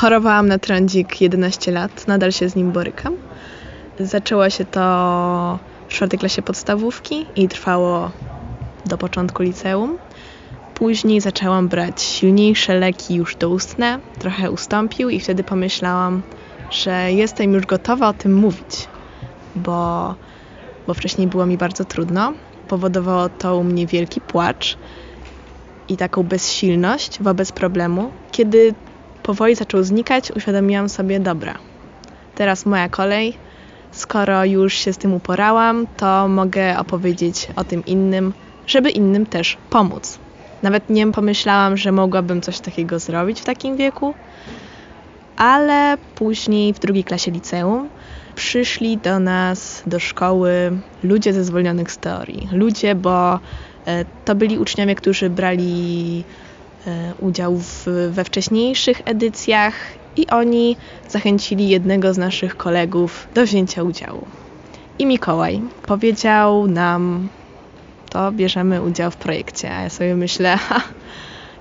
Chorowałam na trądzik 11 lat, nadal się z nim borykam. Zaczęło się to w czwartej klasie podstawówki i trwało do początku liceum. Później zaczęłam brać silniejsze leki już doustne, trochę ustąpił i wtedy pomyślałam, że jestem już gotowa o tym mówić, bo, bo wcześniej było mi bardzo trudno. Powodowało to u mnie wielki płacz i taką bezsilność wobec problemu. Kiedy powoli zaczął znikać, uświadomiłam sobie, dobra, teraz moja kolej, skoro już się z tym uporałam, to mogę opowiedzieć o tym innym, żeby innym też pomóc. Nawet nie pomyślałam, że mogłabym coś takiego zrobić w takim wieku, ale później w drugiej klasie liceum przyszli do nas, do szkoły ludzie ze zwolnionych z teorii. Ludzie, bo e, to byli uczniowie, którzy brali udział w, we wcześniejszych edycjach i oni zachęcili jednego z naszych kolegów do wzięcia udziału. I Mikołaj powiedział nam, to bierzemy udział w projekcie. A ja sobie myślę, ha,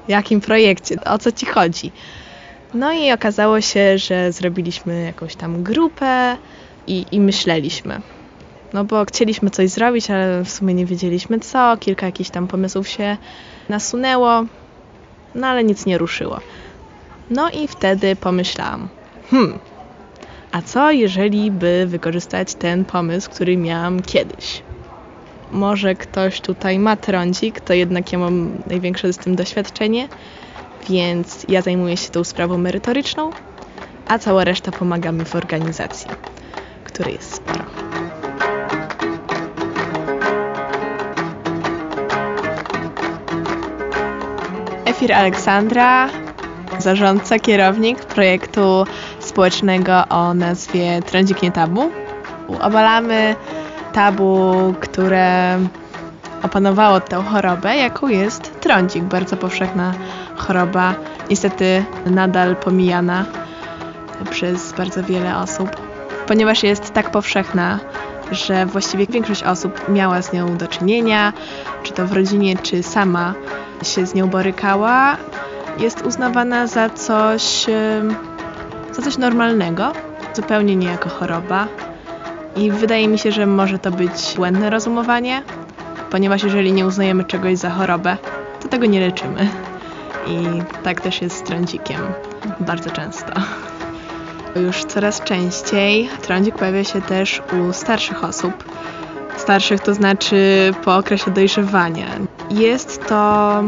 jakim projekcie, o co ci chodzi? No i okazało się, że zrobiliśmy jakąś tam grupę i, i myśleliśmy. No bo chcieliśmy coś zrobić, ale w sumie nie wiedzieliśmy co. Kilka jakichś tam pomysłów się nasunęło, no ale nic nie ruszyło. No i wtedy pomyślałam, hmm, a co jeżeli by wykorzystać ten pomysł, który miałam kiedyś? Może ktoś tutaj ma trądzik, to jednak ja mam największe z tym doświadczenie, więc ja zajmuję się tą sprawą merytoryczną, a cała reszta pomaga mi w organizacji, której jest sporo. Efir Aleksandra, zarządca, kierownik projektu społecznego o nazwie Trądzik Nie Tabu. Obalamy tabu, które opanowało tę chorobę, jaką jest trądzik, bardzo powszechna choroba, niestety nadal pomijana przez bardzo wiele osób, ponieważ jest tak powszechna, że właściwie większość osób miała z nią do czynienia, czy to w rodzinie, czy sama się z nią borykała, jest uznawana za coś, za coś normalnego, zupełnie nie jako choroba. I wydaje mi się, że może to być błędne rozumowanie, ponieważ jeżeli nie uznajemy czegoś za chorobę, to tego nie leczymy. I tak też jest z trądzikiem. Bardzo często. Już coraz częściej trądzik pojawia się też u starszych osób. Starszych to znaczy po okresie dojrzewania. Jest to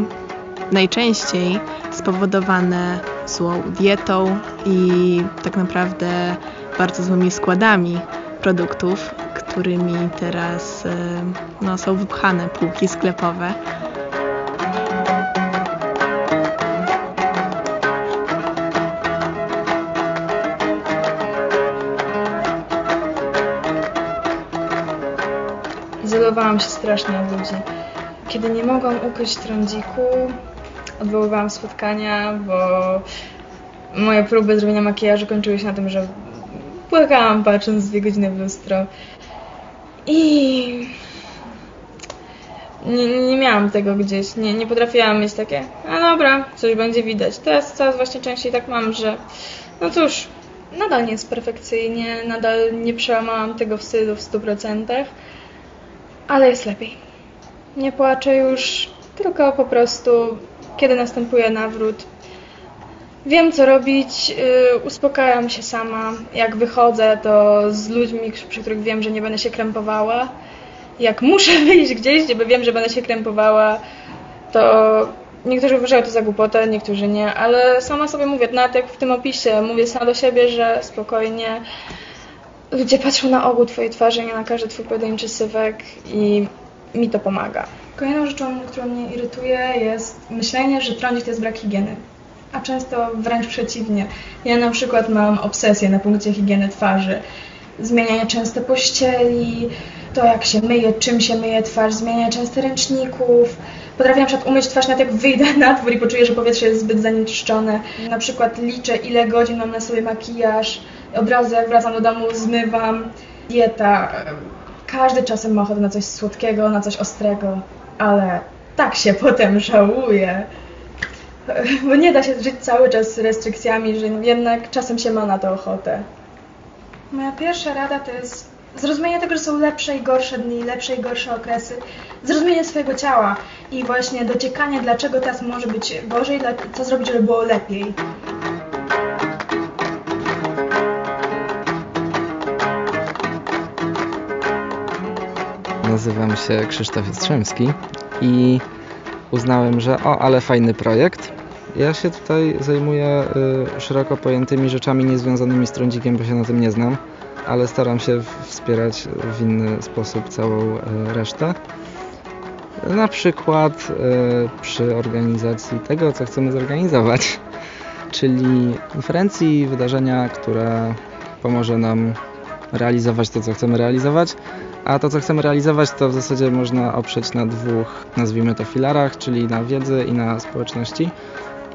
najczęściej spowodowane złą dietą i tak naprawdę bardzo złymi składami produktów, którymi teraz e, no, są wypchane półki sklepowe. Izolowałam się strasznie od ludzi. Kiedy nie mogłam ukryć trądziku, odwoływałam spotkania, bo moje próby zrobienia makijażu kończyły się na tym, że płakałam patrząc dwie godziny w lustro. I nie, nie miałam tego gdzieś, nie, nie potrafiłam mieć takie, a dobra, coś będzie widać. Teraz coraz właśnie częściej tak mam, że no cóż, nadal nie jest perfekcyjnie, nadal nie przełamałam tego wstydu w 100%, ale jest lepiej. Nie płaczę już, tylko po prostu, kiedy następuje nawrót, Wiem, co robić, yy, uspokajam się sama. Jak wychodzę, to z ludźmi, przy których wiem, że nie będę się krępowała. Jak muszę wyjść gdzieś, gdzie wiem, że będę się krępowała, to niektórzy uważają to za głupotę, niektórzy nie, ale sama sobie mówię, nawet jak w tym opisie, mówię sama do siebie, że spokojnie ludzie patrzą na ogół Twojej twarzy, nie na każdy Twój pojedynczy sywek i mi to pomaga. Kolejną rzeczą, która mnie irytuje jest myślenie, że trądzik to jest brak higieny a często wręcz przeciwnie. Ja na przykład mam obsesję na punkcie higieny twarzy. Zmienianie częste pościeli, to jak się myje, czym się myje twarz, zmienianie często ręczników. Potrafię na przykład umyć twarz nawet jak wyjdę na dwór i poczuję, że powietrze jest zbyt zanieczyszczone. Na przykład liczę ile godzin mam na sobie makijaż, od razu jak wracam do domu zmywam. Dieta. Każdy czasem ma ochotę na coś słodkiego, na coś ostrego, ale tak się potem żałuje. Bo nie da się żyć cały czas z restrykcjami, że jednak czasem się ma na to ochotę. Moja pierwsza rada to jest zrozumienie tego, że są lepsze i gorsze dni, lepsze i gorsze okresy, zrozumienie swojego ciała i właśnie dociekanie, dlaczego teraz może być gorzej, co zrobić, żeby było lepiej. Nazywam się Krzysztof Jastrzębski i uznałem, że o, ale fajny projekt. Ja się tutaj zajmuję y, szeroko pojętymi rzeczami niezwiązanymi z trądzikiem, bo się na tym nie znam, ale staram się wspierać w inny sposób całą y, resztę. Na przykład y, przy organizacji tego, co chcemy zorganizować, czyli konferencji, wydarzenia, które pomoże nam realizować to, co chcemy realizować. A to, co chcemy realizować, to w zasadzie można oprzeć na dwóch, nazwijmy to, filarach, czyli na wiedzy i na społeczności.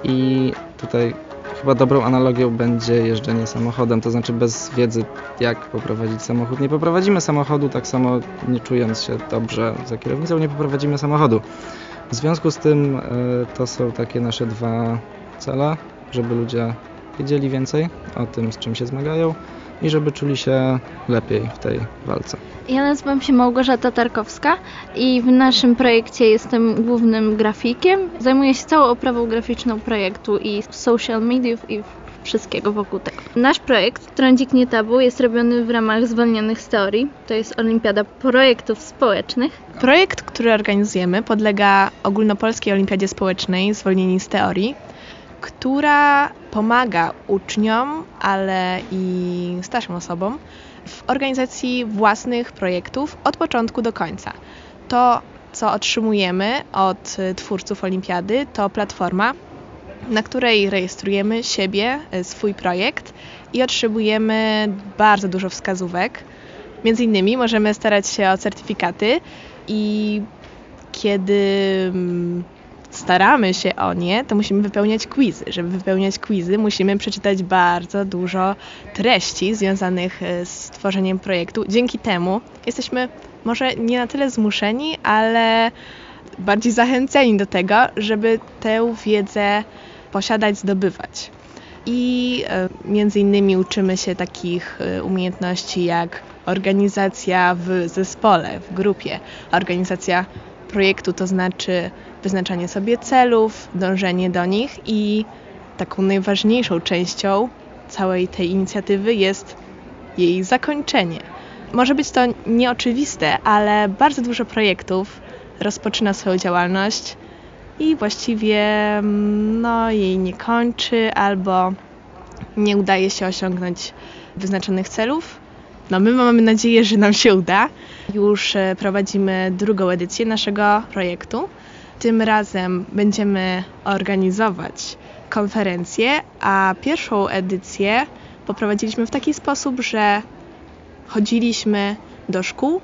I tutaj chyba dobrą analogią będzie jeżdżenie samochodem, to znaczy bez wiedzy, jak poprowadzić samochód. Nie poprowadzimy samochodu, tak samo nie czując się dobrze za kierownicą, nie poprowadzimy samochodu. W związku z tym e, to są takie nasze dwa cele, żeby ludzie wiedzieli więcej o tym, z czym się zmagają i żeby czuli się lepiej w tej walce. Ja nazywam się Małgorzata Tarkowska i w naszym projekcie jestem głównym grafikiem. Zajmuję się całą oprawą graficzną projektu i social mediów i wszystkiego wokół tego. Nasz projekt Trądzik Nie Tabu jest robiony w ramach zwolnionych z teorii. To jest Olimpiada Projektów Społecznych. Projekt, który organizujemy podlega Ogólnopolskiej Olimpiadzie Społecznej Zwolnieni z Teorii, która pomaga uczniom, ale i starszym osobom w organizacji własnych projektów od początku do końca. To, co otrzymujemy od twórców olimpiady, to platforma, na której rejestrujemy siebie, swój projekt i otrzymujemy bardzo dużo wskazówek. Między innymi możemy starać się o certyfikaty i kiedy mm, staramy się o nie, to musimy wypełniać quizy. Żeby wypełniać quizy, musimy przeczytać bardzo dużo treści związanych e, z tworzeniem projektu. Dzięki temu jesteśmy może nie na tyle zmuszeni, ale bardziej zachęceni do tego, żeby tę wiedzę posiadać, zdobywać. I e, między innymi uczymy się takich e, umiejętności jak organizacja w zespole, w grupie, organizacja projektu, to znaczy wyznaczanie sobie celów, dążenie do nich i taką najważniejszą częścią całej tej inicjatywy jest jej zakończenie. Może być to nieoczywiste, ale bardzo dużo projektów rozpoczyna swoją działalność i właściwie mm, no, jej nie kończy albo nie udaje się osiągnąć wyznaczonych celów. No my mamy nadzieję, że nam się uda. Już e, prowadzimy drugą edycję naszego projektu. Tym razem będziemy organizować konferencję, a pierwszą edycję poprowadziliśmy w taki sposób, że chodziliśmy do szkół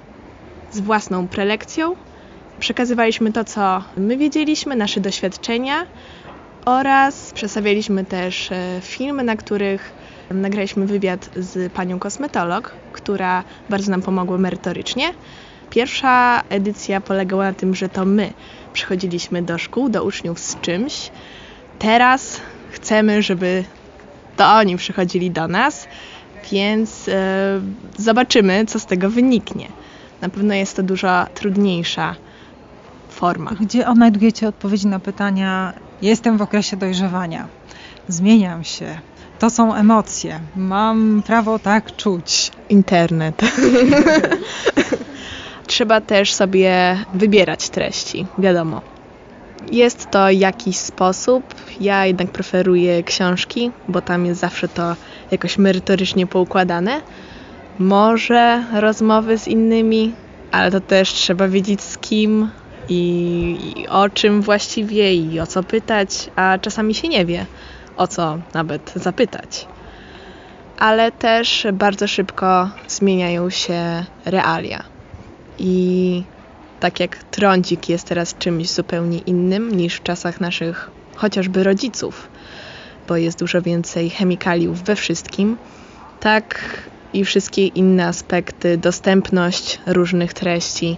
z własną prelekcją, przekazywaliśmy to, co my wiedzieliśmy, nasze doświadczenia oraz przedstawialiśmy też e, filmy, na których nagraliśmy wywiad z panią kosmetolog, która bardzo nam pomogła merytorycznie. Pierwsza edycja polegała na tym, że to my przychodziliśmy do szkół, do uczniów z czymś. Teraz chcemy, żeby to oni przychodzili do nas, więc yy, zobaczymy, co z tego wyniknie. Na pewno jest to dużo trudniejsza forma. Gdzie odnajdujecie odpowiedzi na pytania? Jestem w okresie dojrzewania, zmieniam się, to są emocje, mam prawo tak czuć. Internet. Trzeba też sobie wybierać treści, wiadomo. Jest to jakiś sposób. Ja jednak preferuję książki, bo tam jest zawsze to jakoś merytorycznie poukładane. Może rozmowy z innymi, ale to też trzeba wiedzieć z kim i, i o czym właściwie i o co pytać, a czasami się nie wie, o co nawet zapytać. Ale też bardzo szybko zmieniają się realia i tak jak trądzik jest teraz czymś zupełnie innym niż w czasach naszych chociażby rodziców, bo jest dużo więcej chemikaliów we wszystkim, tak i wszystkie inne aspekty, dostępność różnych treści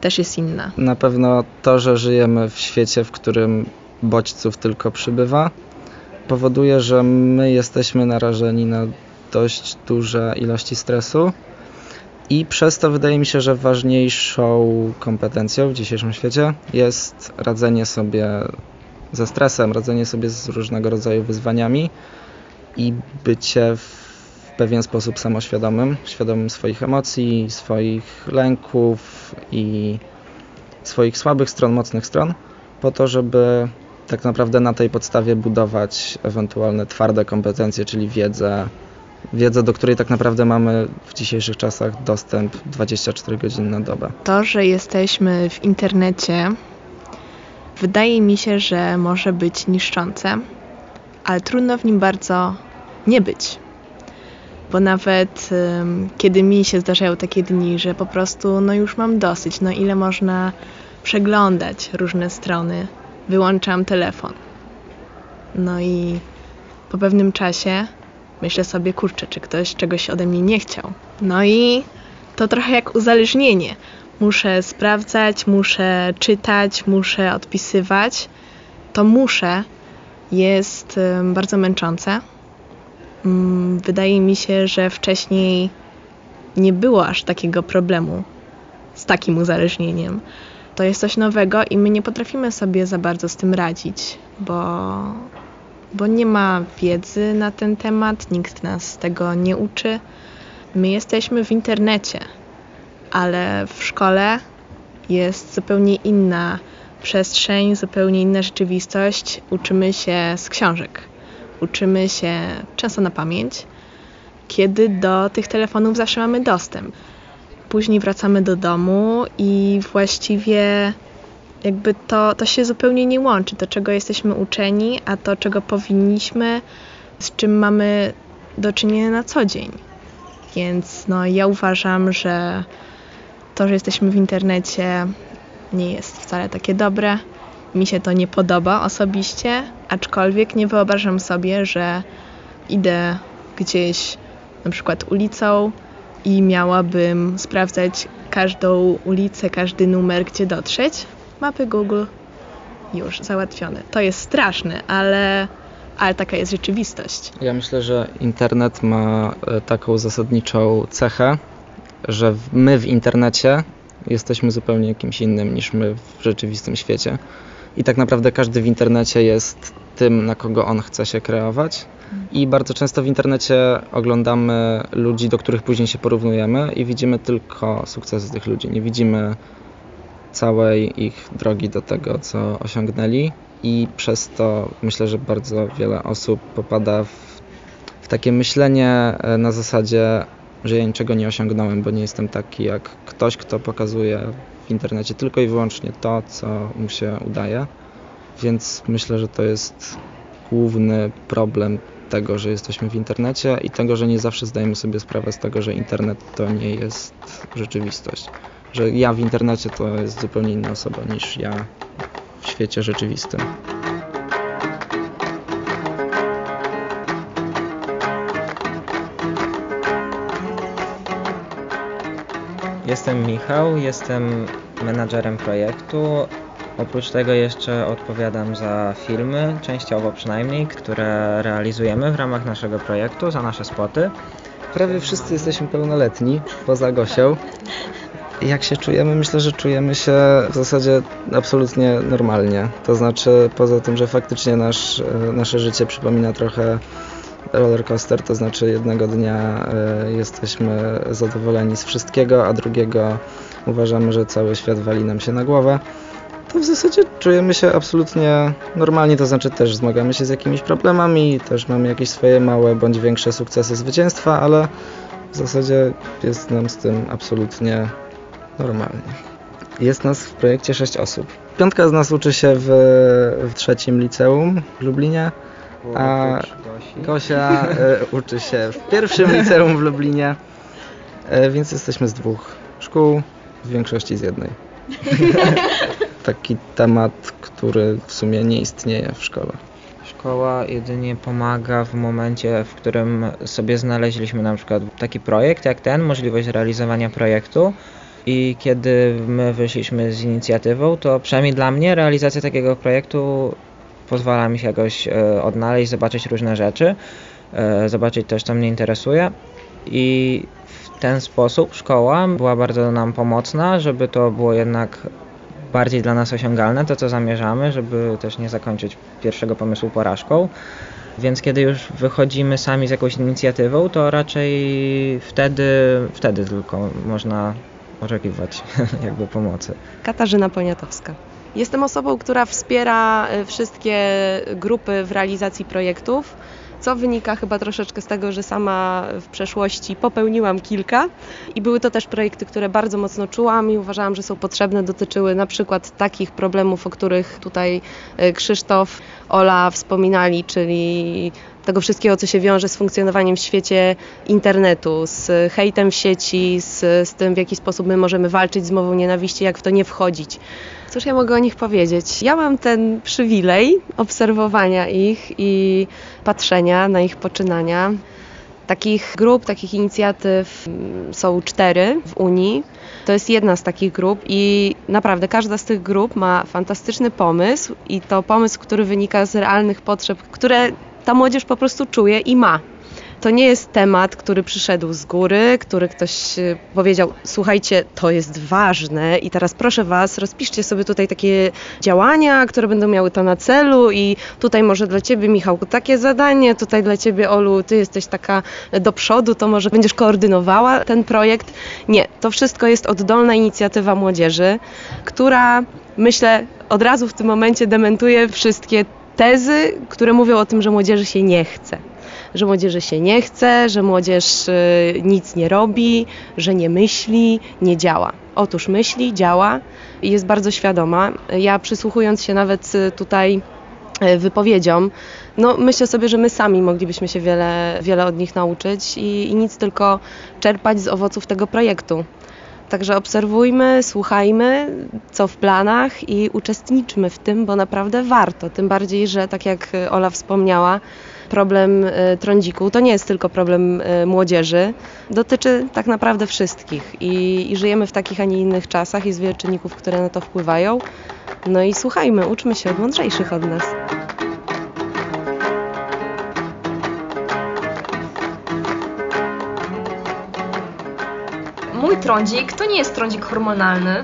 też jest inna. Na pewno to, że żyjemy w świecie, w którym bodźców tylko przybywa, powoduje, że my jesteśmy narażeni na dość duże ilości stresu i przez to wydaje mi się, że ważniejszą kompetencją w dzisiejszym świecie jest radzenie sobie ze stresem, radzenie sobie z różnego rodzaju wyzwaniami i bycie w pewien sposób samoświadomym, świadomym swoich emocji, swoich lęków i swoich słabych stron, mocnych stron, po to, żeby tak naprawdę na tej podstawie budować ewentualne twarde kompetencje, czyli wiedzę, wiedzę, do której tak naprawdę mamy w dzisiejszych czasach dostęp 24 godziny na dobę. To, że jesteśmy w internecie, wydaje mi się, że może być niszczące, ale trudno w nim bardzo nie być. Bo nawet um, kiedy mi się zdarzają takie dni, że po prostu no już mam dosyć, no ile można przeglądać różne strony, wyłączam telefon. No i po pewnym czasie myślę sobie, kurczę, czy ktoś czegoś ode mnie nie chciał. No i to trochę jak uzależnienie. Muszę sprawdzać, muszę czytać, muszę odpisywać. To muszę jest bardzo męczące. Mm, wydaje mi się, że wcześniej nie było aż takiego problemu z takim uzależnieniem. To jest coś nowego i my nie potrafimy sobie za bardzo z tym radzić, bo, bo nie ma wiedzy na ten temat, nikt nas tego nie uczy. My jesteśmy w internecie, ale w szkole jest zupełnie inna przestrzeń, zupełnie inna rzeczywistość. Uczymy się z książek, uczymy się często na pamięć, kiedy do tych telefonów zawsze mamy dostęp. Później wracamy do domu i właściwie jakby to, to się zupełnie nie łączy. To, czego jesteśmy uczeni, a to, czego powinniśmy, z czym mamy do czynienia na co dzień. Więc no, ja uważam, że to, że jesteśmy w internecie, nie jest wcale takie dobre. Mi się to nie podoba osobiście, aczkolwiek nie wyobrażam sobie, że idę gdzieś na przykład ulicą i miałabym sprawdzać każdą ulicę, każdy numer, gdzie dotrzeć. Mapy Google już załatwione. To jest straszne, ale, ale taka jest rzeczywistość. Ja myślę, że internet ma e, taką zasadniczą cechę, że my w internecie jesteśmy zupełnie kimś innym niż my w rzeczywistym świecie. I tak naprawdę każdy w internecie jest tym, na kogo on chce się kreować. I bardzo często w internecie oglądamy ludzi, do których później się porównujemy i widzimy tylko sukcesy tych ludzi. Nie widzimy całej ich drogi do tego, co osiągnęli. I przez to myślę, że bardzo wiele osób popada w, w takie myślenie e, na zasadzie, że ja niczego nie osiągnąłem, bo nie jestem taki jak ktoś, kto pokazuje w internecie tylko i wyłącznie to, co mu się udaje. Więc myślę, że to jest główny problem tego, że jesteśmy w internecie i tego, że nie zawsze zdajemy sobie sprawę z tego, że internet to nie jest rzeczywistość. Że ja w internecie to jest zupełnie inna osoba niż ja w świecie rzeczywistym. Jestem Michał, jestem menadżerem projektu. Oprócz tego jeszcze odpowiadam za filmy, częściowo przynajmniej, które realizujemy w ramach naszego projektu, za nasze spoty. Prawie wszyscy jesteśmy pełnoletni, poza Gosią. Jak się czujemy? Myślę, że czujemy się w zasadzie absolutnie normalnie. To znaczy, poza tym, że faktycznie nasz, nasze życie przypomina trochę roller coaster, to znaczy jednego dnia e, jesteśmy zadowoleni z wszystkiego, a drugiego uważamy, że cały świat wali nam się na głowę. To w zasadzie czujemy się absolutnie normalnie, to znaczy też zmagamy się z jakimiś problemami, też mamy jakieś swoje małe bądź większe sukcesy, zwycięstwa, ale w zasadzie jest nam z tym absolutnie normalnie. Jest nas w projekcie sześć osób. Piątka z nas uczy się w, w trzecim liceum w Lublinie a Gosia e, uczy się w pierwszym liceum w Lublinie, e, więc jesteśmy z dwóch szkół, w większości z jednej. Taki temat, który w sumie nie istnieje w szkole. Szkoła jedynie pomaga w momencie, w którym sobie znaleźliśmy na przykład taki projekt jak ten, możliwość realizowania projektu. I kiedy my wyszliśmy z inicjatywą, to przynajmniej dla mnie realizacja takiego projektu pozwala mi się jakoś e, odnaleźć, zobaczyć różne rzeczy, e, zobaczyć też, co mnie interesuje. I w ten sposób szkoła była bardzo nam pomocna, żeby to było jednak bardziej dla nas osiągalne, to co zamierzamy, żeby też nie zakończyć pierwszego pomysłu porażką. Więc kiedy już wychodzimy sami z jakąś inicjatywą, to raczej wtedy, wtedy tylko można oczekiwać jakby pomocy. Katarzyna Poniatowska. Jestem osobą, która wspiera y, wszystkie grupy w realizacji projektów, co wynika chyba troszeczkę z tego, że sama w przeszłości popełniłam kilka i były to też projekty, które bardzo mocno czułam i uważałam, że są potrzebne. Dotyczyły na przykład takich problemów, o których tutaj y, Krzysztof, Ola wspominali, czyli tego wszystkiego, co się wiąże z funkcjonowaniem w świecie internetu, z hejtem w sieci, z, z tym, w jaki sposób my możemy walczyć z mową nienawiści, jak w to nie wchodzić. Cóż ja mogę o nich powiedzieć? Ja mam ten przywilej obserwowania ich i patrzenia na ich poczynania. Takich grup, takich inicjatyw mm, są cztery w Unii. To jest jedna z takich grup i naprawdę każda z tych grup ma fantastyczny pomysł i to pomysł, który wynika z realnych potrzeb, które ta młodzież po prostu czuje i ma. To nie jest temat, który przyszedł z góry, który ktoś y, powiedział: Słuchajcie, to jest ważne, i teraz proszę Was, rozpiszcie sobie tutaj takie działania, które będą miały to na celu, i tutaj może dla Ciebie, Michałku, takie zadanie, tutaj dla Ciebie, Olu, Ty jesteś taka do przodu, to może będziesz koordynowała ten projekt. Nie, to wszystko jest oddolna inicjatywa młodzieży, która myślę od razu w tym momencie dementuje wszystkie tezy, które mówią o tym, że młodzieży się nie chce. Że młodzieży się nie chce, że młodzież y, nic nie robi, że nie myśli, nie działa. Otóż myśli, działa i jest bardzo świadoma. Ja przysłuchując się nawet y, tutaj y, wypowiedziom, no myślę sobie, że my sami moglibyśmy się wiele, wiele od nich nauczyć i, i nic tylko czerpać z owoców tego projektu. Także obserwujmy, słuchajmy, co w planach i uczestniczmy w tym, bo naprawdę warto. Tym bardziej, że tak jak Ola wspomniała, problem e, trądziku to nie jest tylko problem e, młodzieży, dotyczy tak naprawdę wszystkich I, i żyjemy w takich, a nie innych czasach, jest wiele czynników, które na to wpływają. No i słuchajmy, uczmy się od mądrzejszych od nas. Mój trądzik to nie jest trądzik hormonalny,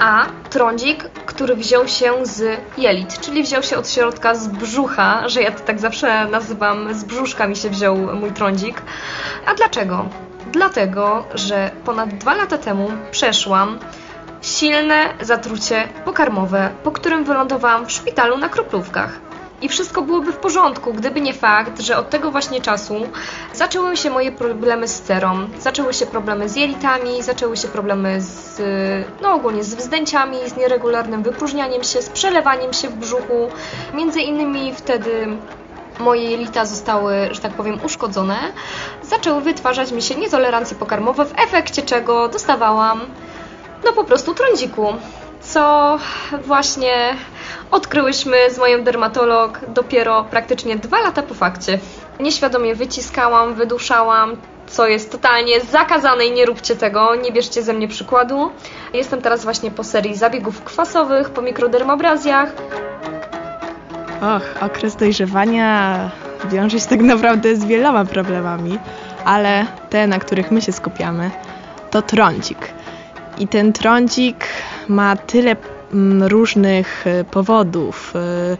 a trądzik, który wziął się z jelit, czyli wziął się od środka z brzucha, że ja to tak zawsze nazywam, z brzuszka mi się wziął mój trądzik. A dlaczego? Dlatego, że ponad dwa lata temu przeszłam silne zatrucie pokarmowe, po którym wylądowałam w szpitalu na kroplówkach i wszystko byłoby w porządku, gdyby nie fakt, że od tego właśnie czasu zaczęły się moje problemy z cerą, zaczęły się problemy z jelitami, zaczęły się problemy z, no ogólnie z wzdęciami, z nieregularnym wypróżnianiem się, z przelewaniem się w brzuchu. Między innymi wtedy moje jelita zostały, że tak powiem, uszkodzone, zaczęły wytwarzać mi się nietolerancje pokarmowe, w efekcie czego dostawałam no po prostu trądziku, co właśnie odkryłyśmy z moją dermatolog dopiero praktycznie dwa lata po fakcie. Nieświadomie wyciskałam, wyduszałam, co jest totalnie zakazane i nie róbcie tego, nie bierzcie ze mnie przykładu. Jestem teraz właśnie po serii zabiegów kwasowych, po mikrodermabrazjach. Och, okres dojrzewania wiąże się tak naprawdę z wieloma problemami, ale te, na których my się skupiamy, to trądzik. I ten trądzik ma tyle Mm, różnych e, powodów e,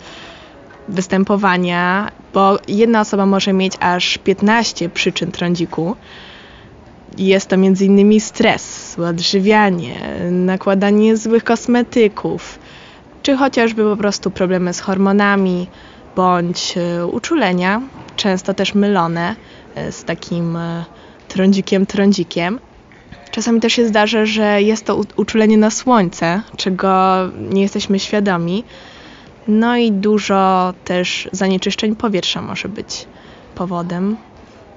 występowania, bo jedna osoba może mieć aż 15 przyczyn trądziku. Jest to m.in. stres, odżywianie, nakładanie złych kosmetyków, czy chociażby po prostu problemy z hormonami, bądź e, uczulenia, często też mylone z takim trądzikiem trądzikiem. Czasami też się zdarza, że jest to uczulenie na słońce, czego nie jesteśmy świadomi. No i dużo też zanieczyszczeń powietrza może być powodem.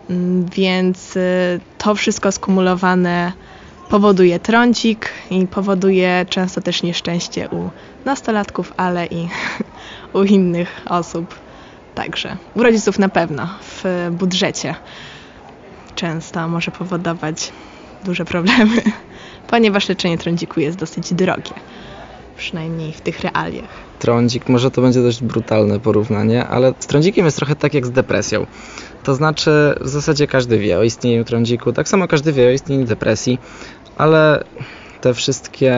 Mm, więc y, to wszystko skumulowane powoduje trącik i powoduje często też nieszczęście u nastolatków, ale i u innych osób. Także u rodziców na pewno w budżecie często może powodować duże problemy, ponieważ leczenie trądziku jest dosyć drogie. przynajmniej w tych realiach. Trądzik, może to będzie dość brutalne porównanie, ale z trądzikiem jest trochę tak jak z depresją. To znaczy, w zasadzie każdy wie o istnieniu trądziku, tak samo każdy wie o istnieniu depresji, ale te wszystkie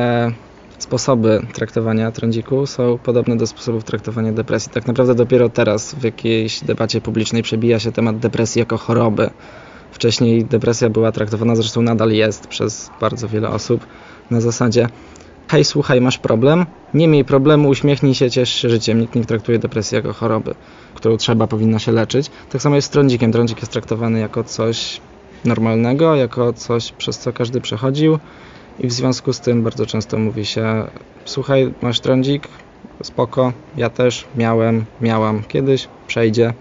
sposoby traktowania trądziku są podobne do sposobów traktowania depresji. Tak naprawdę dopiero teraz w jakiejś debacie publicznej przebija się temat depresji jako choroby. Wcześniej depresja była traktowana, zresztą nadal jest przez bardzo wiele osób na zasadzie hej, słuchaj, masz problem? Nie miej problemu, uśmiechnij się, ciesz się życiem. Nikt nie traktuje depresji jako choroby, którą trzeba, powinno się leczyć. Tak samo jest z trądzikiem. Trądzik jest traktowany jako coś normalnego, jako coś, przez co każdy przechodził i w związku z tym bardzo często mówi się słuchaj, masz trądzik? Spoko, ja też miałem, miałam kiedyś, przejdzie.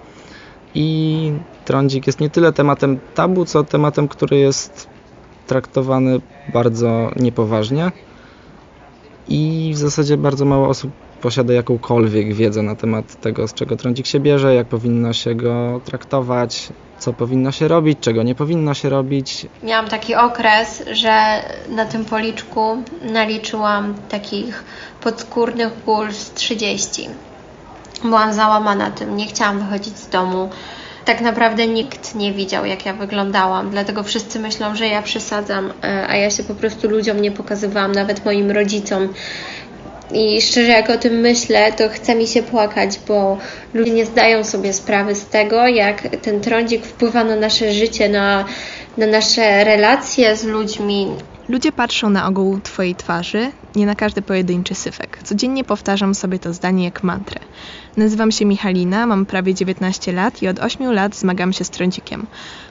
I trądzik jest nie tyle tematem tabu, co tematem, który jest traktowany bardzo niepoważnie i w zasadzie bardzo mało osób posiada jakąkolwiek wiedzę na temat tego, z czego trądzik się bierze, jak powinno się go traktować, co powinno się robić, czego nie powinno się robić. Miałam taki okres, że na tym policzku naliczyłam takich podskórnych ból z 30. Byłam załamana tym, nie chciałam wychodzić z domu. Tak naprawdę nikt nie widział, jak ja wyglądałam, dlatego wszyscy myślą, że ja przesadzam, e, a ja się po prostu ludziom nie pokazywałam, nawet moim rodzicom. I szczerze, jak o tym myślę, to chce mi się płakać, bo ludzie nie zdają sobie sprawy z tego, jak ten trądzik wpływa na nasze życie, na, na nasze relacje z ludźmi. Ludzie patrzą na ogół Twojej twarzy, nie na każdy pojedynczy syfek. Codziennie powtarzam sobie to zdanie jak mantrę. Nazywam się Michalina, mam prawie 19 lat i od 8 lat zmagam się z trądzikiem.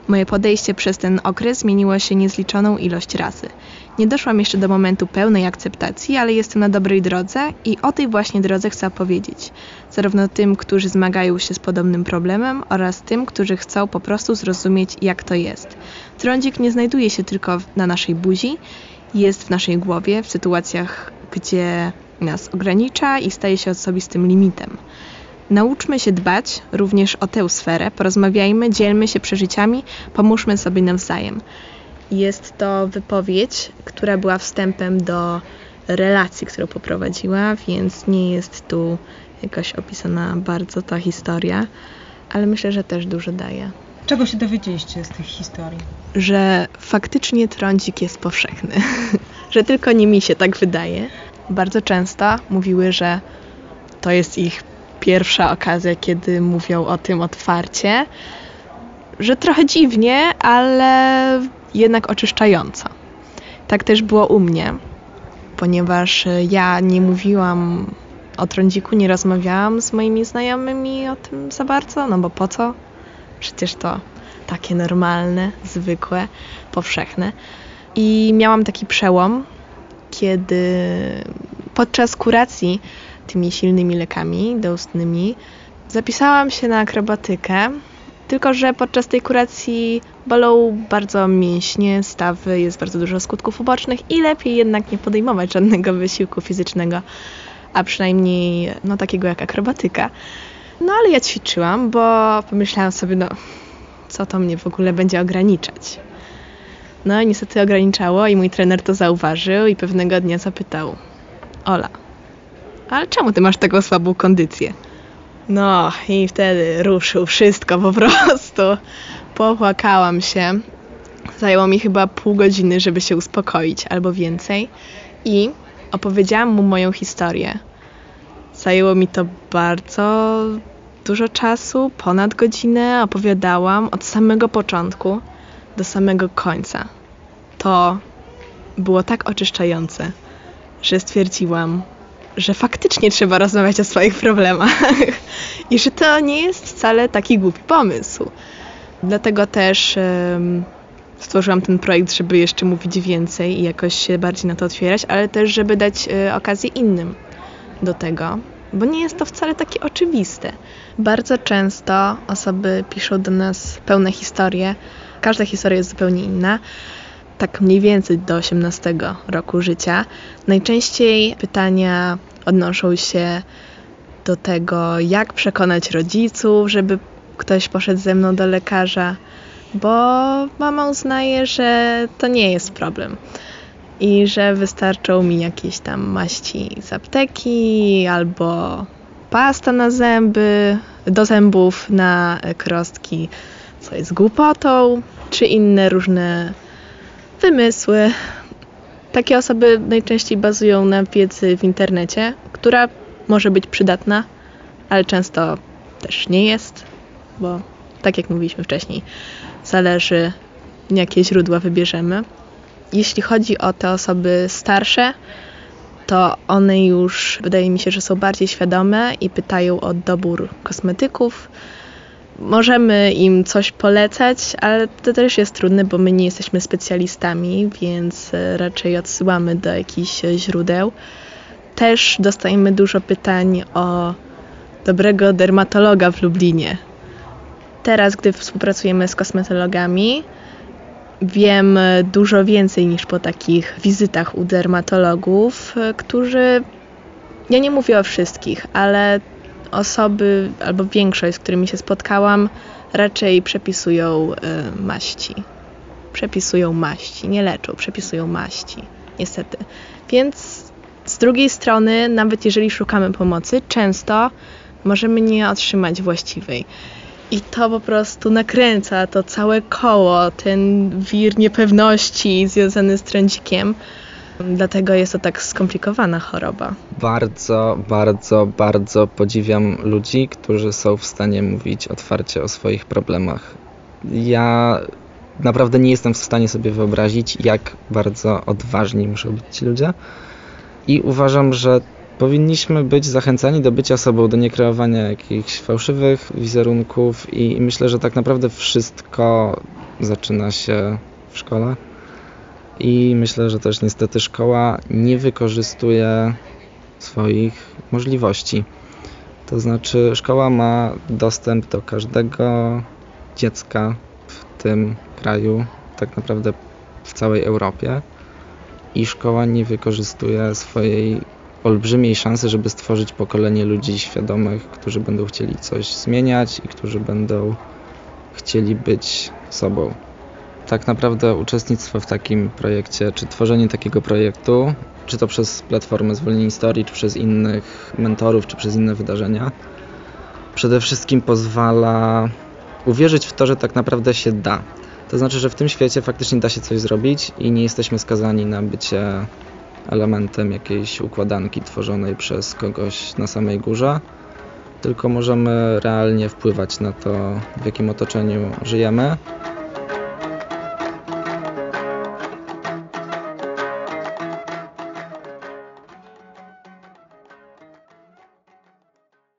Moje podejście przez ten okres zmieniło się niezliczoną ilość razy. Nie doszłam jeszcze do momentu pełnej akceptacji, ale jestem na dobrej drodze i o tej właśnie drodze chcę opowiedzieć. Zarówno tym, którzy zmagają się z podobnym problemem oraz tym, którzy chcą po prostu zrozumieć, jak to jest. Trądzik nie znajduje się tylko na naszej buzi, jest w naszej głowie, w sytuacjach, gdzie nas ogranicza i staje się osobistym limitem. Nauczmy się dbać również o tę sferę, porozmawiajmy, dzielmy się przeżyciami, pomóżmy sobie nawzajem. Jest to wypowiedź, która była wstępem do relacji, którą poprowadziła, więc nie jest tu jakoś opisana bardzo ta historia, ale myślę, że też dużo daje. Czego się dowiedzieliście z tych historii? Że faktycznie trądzik jest powszechny, że tylko nie mi się tak wydaje. Bardzo często mówiły, że to jest ich pierwsza okazja, kiedy mówią o tym otwarcie, że trochę dziwnie, ale jednak oczyszczająco. Tak też było u mnie, ponieważ ja nie mówiłam o trądziku, nie rozmawiałam z moimi znajomymi o tym za bardzo, no bo po co? Przecież to takie normalne, zwykłe, powszechne. I miałam taki przełom, kiedy podczas kuracji tymi silnymi lekami doustnymi zapisałam się na akrobatykę tylko, że podczas tej kuracji bolą bardzo mięśnie, stawy, jest bardzo dużo skutków ubocznych i lepiej jednak nie podejmować żadnego wysiłku fizycznego, a przynajmniej no, takiego jak akrobatyka. No ale ja ćwiczyłam, bo pomyślałam sobie, no co to mnie w ogóle będzie ograniczać. No i niestety ograniczało i mój trener to zauważył i pewnego dnia zapytał Ola, ale czemu ty masz taką słabą kondycję? No i wtedy ruszył wszystko po prostu. Popłakałam się. Zajęło mi chyba pół godziny, żeby się uspokoić, albo więcej. I opowiedziałam mu moją historię. Zajęło mi to bardzo dużo czasu, ponad godzinę. Opowiadałam od samego początku do samego końca. To było tak oczyszczające, że stwierdziłam, że faktycznie trzeba rozmawiać o swoich problemach i że to nie jest wcale taki głupi pomysł. Dlatego też um, stworzyłam ten projekt, żeby jeszcze mówić więcej i jakoś się bardziej na to otwierać, ale też, żeby dać y, okazję innym do tego, bo nie jest to wcale takie oczywiste. Bardzo często osoby piszą do nas pełne historie, każda historia jest zupełnie inna, tak mniej więcej do 18 roku życia. Najczęściej pytania odnoszą się do tego, jak przekonać rodziców, żeby ktoś poszedł ze mną do lekarza, bo mama uznaje, że to nie jest problem. I że wystarczą mi jakieś tam maści z apteki albo pasta na zęby, do zębów na krostki, co jest głupotą, czy inne różne wymysły. Takie osoby najczęściej bazują na wiedzy w internecie, która może być przydatna, ale często też nie jest, bo tak jak mówiliśmy wcześniej, zależy jakie źródła wybierzemy. Jeśli chodzi o te osoby starsze, to one już wydaje mi się, że są bardziej świadome i pytają o dobór kosmetyków. Możemy im coś polecać, ale to też jest trudne, bo my nie jesteśmy specjalistami, więc raczej odsyłamy do jakichś źródeł. Też dostajemy dużo pytań o dobrego dermatologa w Lublinie. Teraz, gdy współpracujemy z kosmetologami, wiem dużo więcej niż po takich wizytach u dermatologów, którzy, ja nie mówię o wszystkich, ale osoby albo większość, z którymi się spotkałam, raczej przepisują y, maści. Przepisują maści, nie leczą, przepisują maści, niestety. Więc z drugiej strony, nawet jeżeli szukamy pomocy, często możemy nie otrzymać właściwej. I to po prostu nakręca to całe koło, ten wir niepewności związany z trędzikiem. Dlatego jest to tak skomplikowana choroba. Bardzo, bardzo, bardzo podziwiam ludzi, którzy są w stanie mówić otwarcie o swoich problemach. Ja naprawdę nie jestem w stanie sobie wyobrazić, jak bardzo odważni muszą być ci ludzie. I uważam, że powinniśmy być zachęcani do bycia sobą, do niekreowania jakichś fałszywych wizerunków i myślę, że tak naprawdę wszystko zaczyna się w szkole. I myślę, że też niestety szkoła nie wykorzystuje swoich możliwości. To znaczy, szkoła ma dostęp do każdego dziecka w tym kraju, tak naprawdę w całej Europie, i szkoła nie wykorzystuje swojej olbrzymiej szansy, żeby stworzyć pokolenie ludzi świadomych, którzy będą chcieli coś zmieniać i którzy będą chcieli być sobą. Tak naprawdę uczestnictwo w takim projekcie, czy tworzenie takiego projektu, czy to przez platformę Zwolnień Historii, czy przez innych mentorów, czy przez inne wydarzenia, przede wszystkim pozwala uwierzyć w to, że tak naprawdę się da. To znaczy, że w tym świecie faktycznie da się coś zrobić i nie jesteśmy skazani na bycie elementem jakiejś układanki tworzonej przez kogoś na samej górze, tylko możemy realnie wpływać na to, w jakim otoczeniu żyjemy